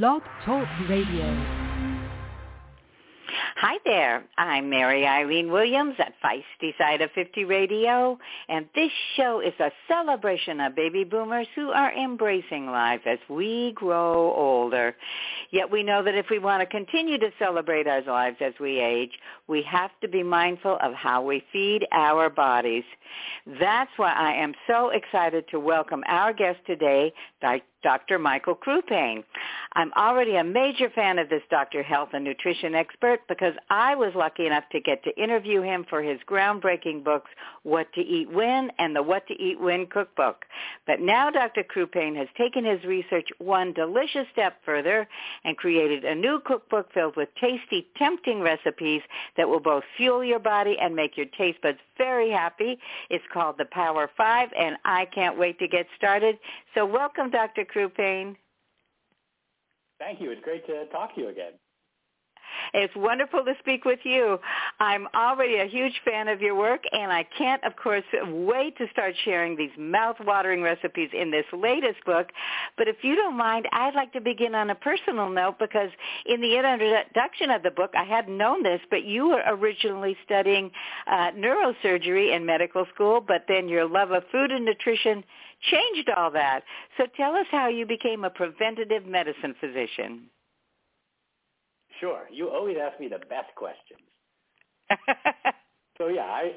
Blog Talk Radio. Hi there. I'm Mary Eileen Williams at Feisty Side of 50 Radio, and this show is a celebration of baby boomers who are embracing life as we grow older. Yet we know that if we want to continue to celebrate our lives as we age, we have to be mindful of how we feed our bodies. That's why I am so excited to welcome our guest today, Dr. Michael Crupain. I'm already a major fan of this Dr. Health and Nutrition expert because I was lucky enough to get to interview him for his groundbreaking books, What to Eat When and the What to Eat When cookbook. But now Dr. Crupain has taken his research one delicious step further and created a new cookbook filled with tasty, tempting recipes that will both fuel your body and make your taste buds very happy. It's called The Power 5, and I can't wait to get started. So welcome, Dr. Crupain. Thank you. It's great to talk to you again. It's wonderful to speak with you. I'm already a huge fan of your work, and I can't, of course, wait to start sharing these mouth-watering recipes in this latest book. But if you don't mind, I'd like to begin on a personal note because in the introduction of the book, I hadn't known this, but you were originally studying uh, neurosurgery in medical school, but then your love of food and nutrition changed all that. So tell us how you became a preventative medicine physician. Sure. You always ask me the best questions. so yeah, I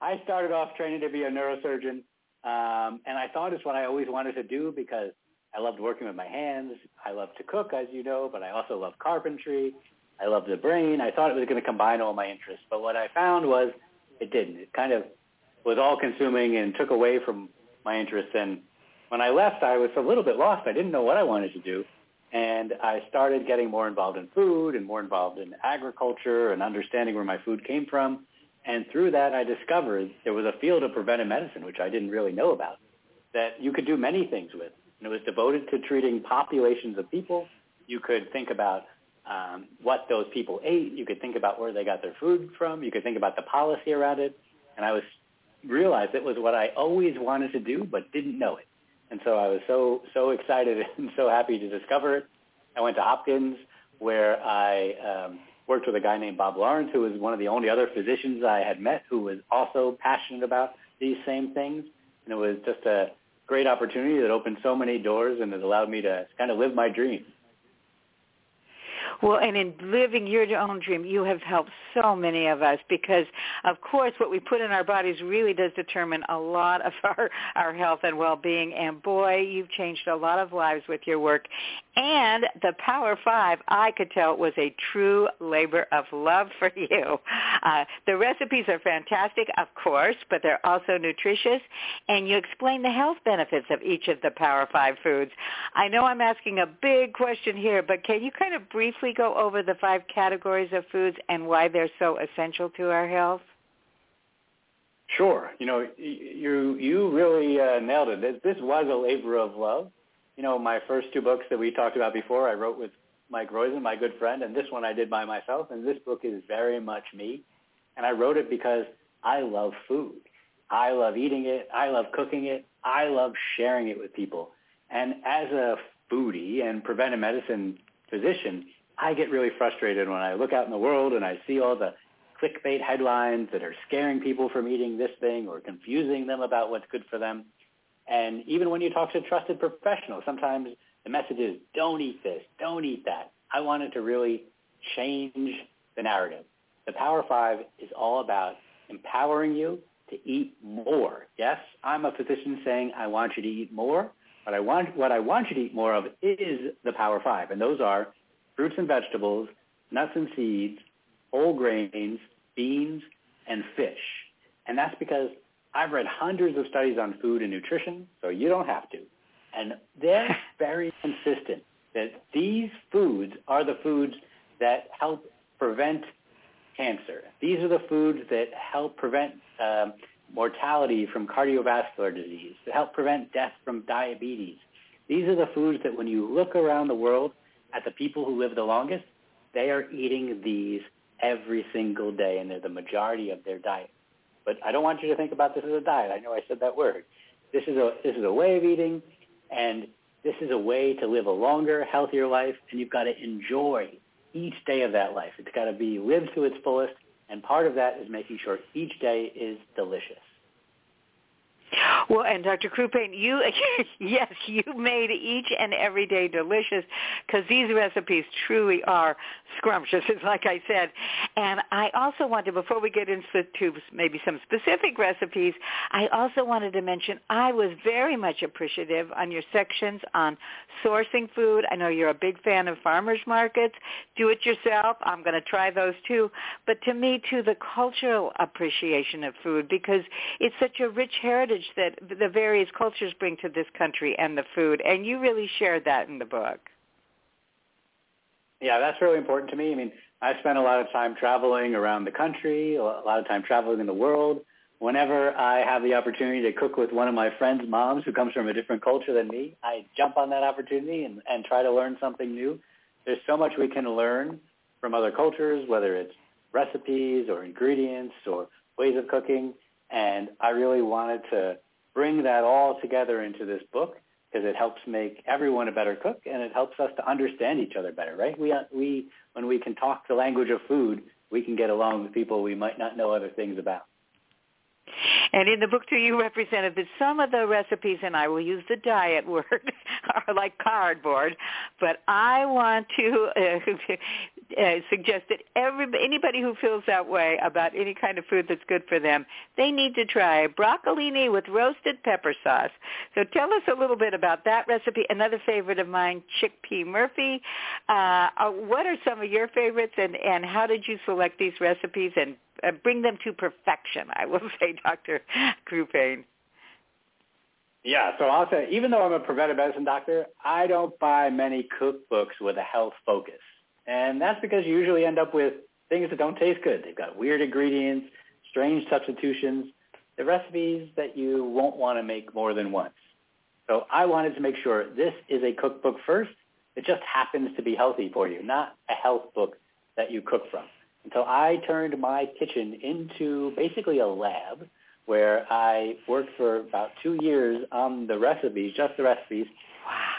I started off training to be a neurosurgeon, um, and I thought it's what I always wanted to do because I loved working with my hands. I love to cook, as you know, but I also love carpentry. I love the brain. I thought it was going to combine all my interests, but what I found was it didn't. It kind of was all consuming and took away from my interests. And when I left, I was a little bit lost. I didn't know what I wanted to do. And I started getting more involved in food and more involved in agriculture and understanding where my food came from. And through that, I discovered there was a field of preventive medicine, which I didn't really know about, that you could do many things with. And it was devoted to treating populations of people. You could think about um, what those people ate. You could think about where they got their food from. You could think about the policy around it. And I was realized it was what I always wanted to do, but didn't know it. And so I was so so excited and so happy to discover it. I went to Hopkins where I um, worked with a guy named Bob Lawrence, who was one of the only other physicians I had met who was also passionate about these same things. And it was just a great opportunity that opened so many doors and it allowed me to kind of live my dream. Well, and in living your own dream, you have helped so many of us because, of course, what we put in our bodies really does determine a lot of our, our health and well-being. And boy, you've changed a lot of lives with your work. And the Power Five, I could tell, was a true labor of love for you. Uh, the recipes are fantastic, of course, but they're also nutritious. And you explain the health benefits of each of the Power Five foods. I know I'm asking a big question here, but can you kind of briefly briefly go over the five categories of foods and why they're so essential to our health? Sure. You know, you you really uh, nailed it. This, this was a labor of love. You know, my first two books that we talked about before, I wrote with Mike Roizen, my good friend, and this one I did by myself. And this book is very much me. And I wrote it because I love food. I love eating it. I love cooking it. I love sharing it with people. And as a foodie and preventive medicine physician, I get really frustrated when I look out in the world and I see all the clickbait headlines that are scaring people from eating this thing or confusing them about what's good for them. And even when you talk to trusted professionals, sometimes the message is don't eat this, don't eat that. I wanted to really change the narrative. The Power Five is all about empowering you to eat more. Yes, I'm a physician saying I want you to eat more, but I want what I want you to eat more of is the Power Five, and those are fruits and vegetables, nuts and seeds, whole grains, beans, and fish. And that's because I've read hundreds of studies on food and nutrition, so you don't have to. And they're very consistent that these foods are the foods that help prevent cancer. These are the foods that help prevent um, mortality from cardiovascular disease, that help prevent death from diabetes. These are the foods that when you look around the world, at the people who live the longest, they are eating these every single day, and they're the majority of their diet. But I don't want you to think about this as a diet. I know I said that word. This is a this is a way of eating, and This is a way to live a longer, healthier life, and you've got to enjoy each day of that life. It's got to be lived to its fullest, and part of that is making sure each day is delicious. Well, and Dr. Crupain, you yes, you made each and every day delicious because these recipes truly are scrumptious, like I said. And I also wanted, before we get into maybe some specific recipes, I also wanted to mention I was very much appreciative on your sections on sourcing food. I know you're a big fan of farmers markets. Do it yourself. I'm going to try those too. But to me, too, the cultural appreciation of food because it's such a rich heritage that the various cultures bring to this country and the food. And you really shared that in the book. Yeah, that's really important to me. I mean, I spent a lot of time traveling around the country, a lot of time traveling in the world. Whenever I have the opportunity to cook with one of my friends' moms who comes from a different culture than me, I jump on that opportunity and, and try to learn something new. There's so much we can learn from other cultures, whether it's recipes or ingredients or ways of cooking. And I really wanted to bring that all together into this book because it helps make everyone a better cook and it helps us to understand each other better, right? We, we, when we can talk the language of food, we can get along with people we might not know other things about. And in the book too, you represented that some of the recipes, and I will use the diet word, are like cardboard. But I want to uh, uh, suggest that every anybody who feels that way about any kind of food that's good for them, they need to try broccolini with roasted pepper sauce. So tell us a little bit about that recipe. Another favorite of mine, chickpea Murphy. Uh, uh what are some of your favorites, and and how did you select these recipes and uh, bring them to perfection, I will say, Dr. Crupain. Yeah, so I'll say, even though I'm a preventive medicine doctor, I don't buy many cookbooks with a health focus. And that's because you usually end up with things that don't taste good. They've got weird ingredients, strange substitutions, the recipes that you won't want to make more than once. So I wanted to make sure this is a cookbook first. It just happens to be healthy for you, not a health book that you cook from. And so I turned my kitchen into basically a lab where I worked for about two years on the recipes, just the recipes,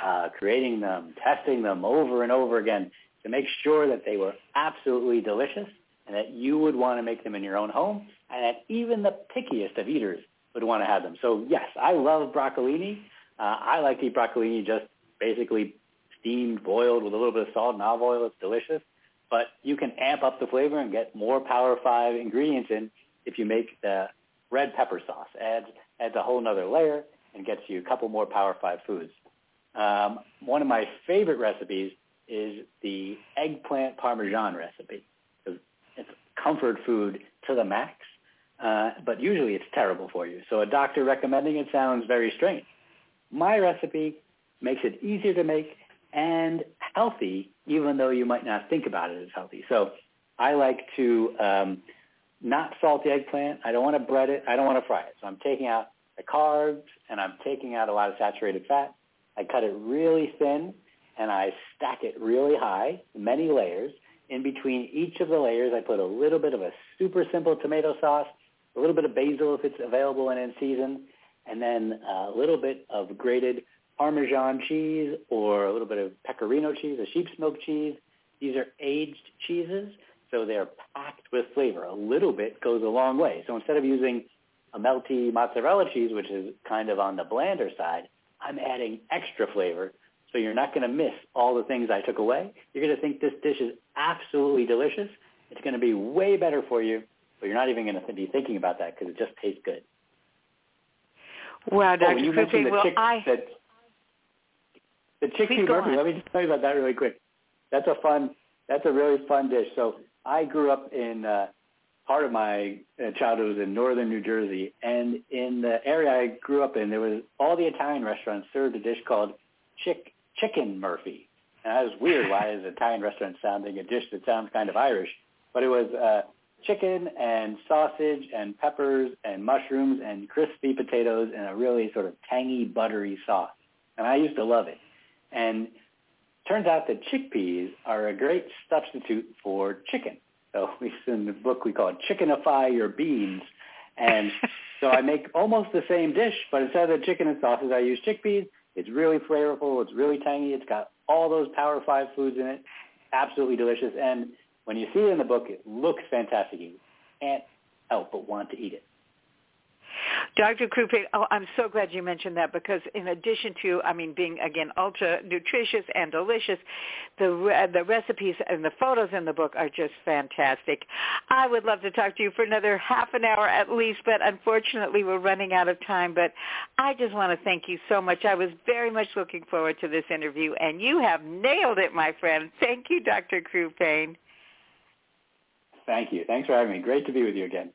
uh, creating them, testing them over and over again to make sure that they were absolutely delicious and that you would want to make them in your own home and that even the pickiest of eaters would want to have them. So yes, I love broccolini. Uh, I like to eat broccolini just basically steamed, boiled with a little bit of salt and olive oil. It's delicious but you can amp up the flavor and get more Power 5 ingredients in if you make the red pepper sauce. Adds, adds a whole other layer and gets you a couple more Power 5 foods. Um, one of my favorite recipes is the eggplant parmesan recipe. It's comfort food to the max, uh, but usually it's terrible for you. So a doctor recommending it sounds very strange. My recipe makes it easier to make and healthy, even though you might not think about it as healthy. So I like to um, not salt the eggplant. I don't want to bread it. I don't want to fry it. So I'm taking out the carbs and I'm taking out a lot of saturated fat. I cut it really thin and I stack it really high, many layers. In between each of the layers, I put a little bit of a super simple tomato sauce, a little bit of basil if it's available and in season, and then a little bit of grated Parmesan cheese or a little bit of pecorino cheese, a sheep's milk cheese. These are aged cheeses, so they're packed with flavor. A little bit goes a long way. So instead of using a melty mozzarella cheese, which is kind of on the blander side, I'm adding extra flavor. So you're not going to miss all the things I took away. You're going to think this dish is absolutely delicious. It's going to be way better for you, but you're not even going to be thinking about that because it just tastes good. Wow, Dr. Oh, you mentioned the well, chick- I... that the chickpea. Let me just tell you about that really quick. That's a fun. That's a really fun dish. So I grew up in uh, part of my uh, childhood was in northern New Jersey, and in the area I grew up in, there was all the Italian restaurants served a dish called chick chicken Murphy. And that was weird. Why is Italian restaurant sounding a dish that sounds kind of Irish? But it was uh, chicken and sausage and peppers and mushrooms and crispy potatoes and a really sort of tangy, buttery sauce. And I used to love it. And turns out that chickpeas are a great substitute for chicken. So we in the book we call it chickenify your beans. And so I make almost the same dish, but instead of the chicken and sauces, I use chickpeas. It's really flavorful. It's really tangy. It's got all those Power Five foods in it. Absolutely delicious. And when you see it in the book, it looks fantastic. You can't help but want to eat it. Dr. Krupe, oh, I'm so glad you mentioned that because in addition to, I mean, being again ultra nutritious and delicious, the the recipes and the photos in the book are just fantastic. I would love to talk to you for another half an hour at least, but unfortunately we're running out of time. But I just want to thank you so much. I was very much looking forward to this interview, and you have nailed it, my friend. Thank you, Dr. Crupain. Thank you. Thanks for having me. Great to be with you again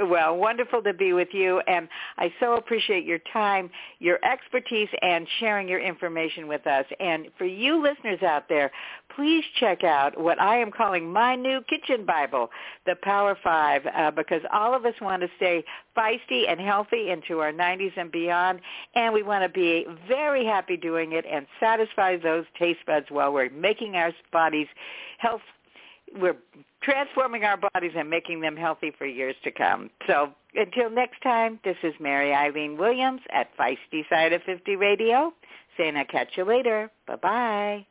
well, wonderful to be with you, and I so appreciate your time, your expertise, and sharing your information with us. And for you listeners out there, please check out what I am calling my new kitchen Bible, the Power Five, uh, because all of us want to stay feisty and healthy into our 90s and beyond, and we want to be very happy doing it and satisfy those taste buds while we're making our bodies health we're transforming our bodies and making them healthy for years to come. So until next time, this is Mary Eileen Williams at Feisty Side of 50 Radio saying I'll catch you later. Bye-bye.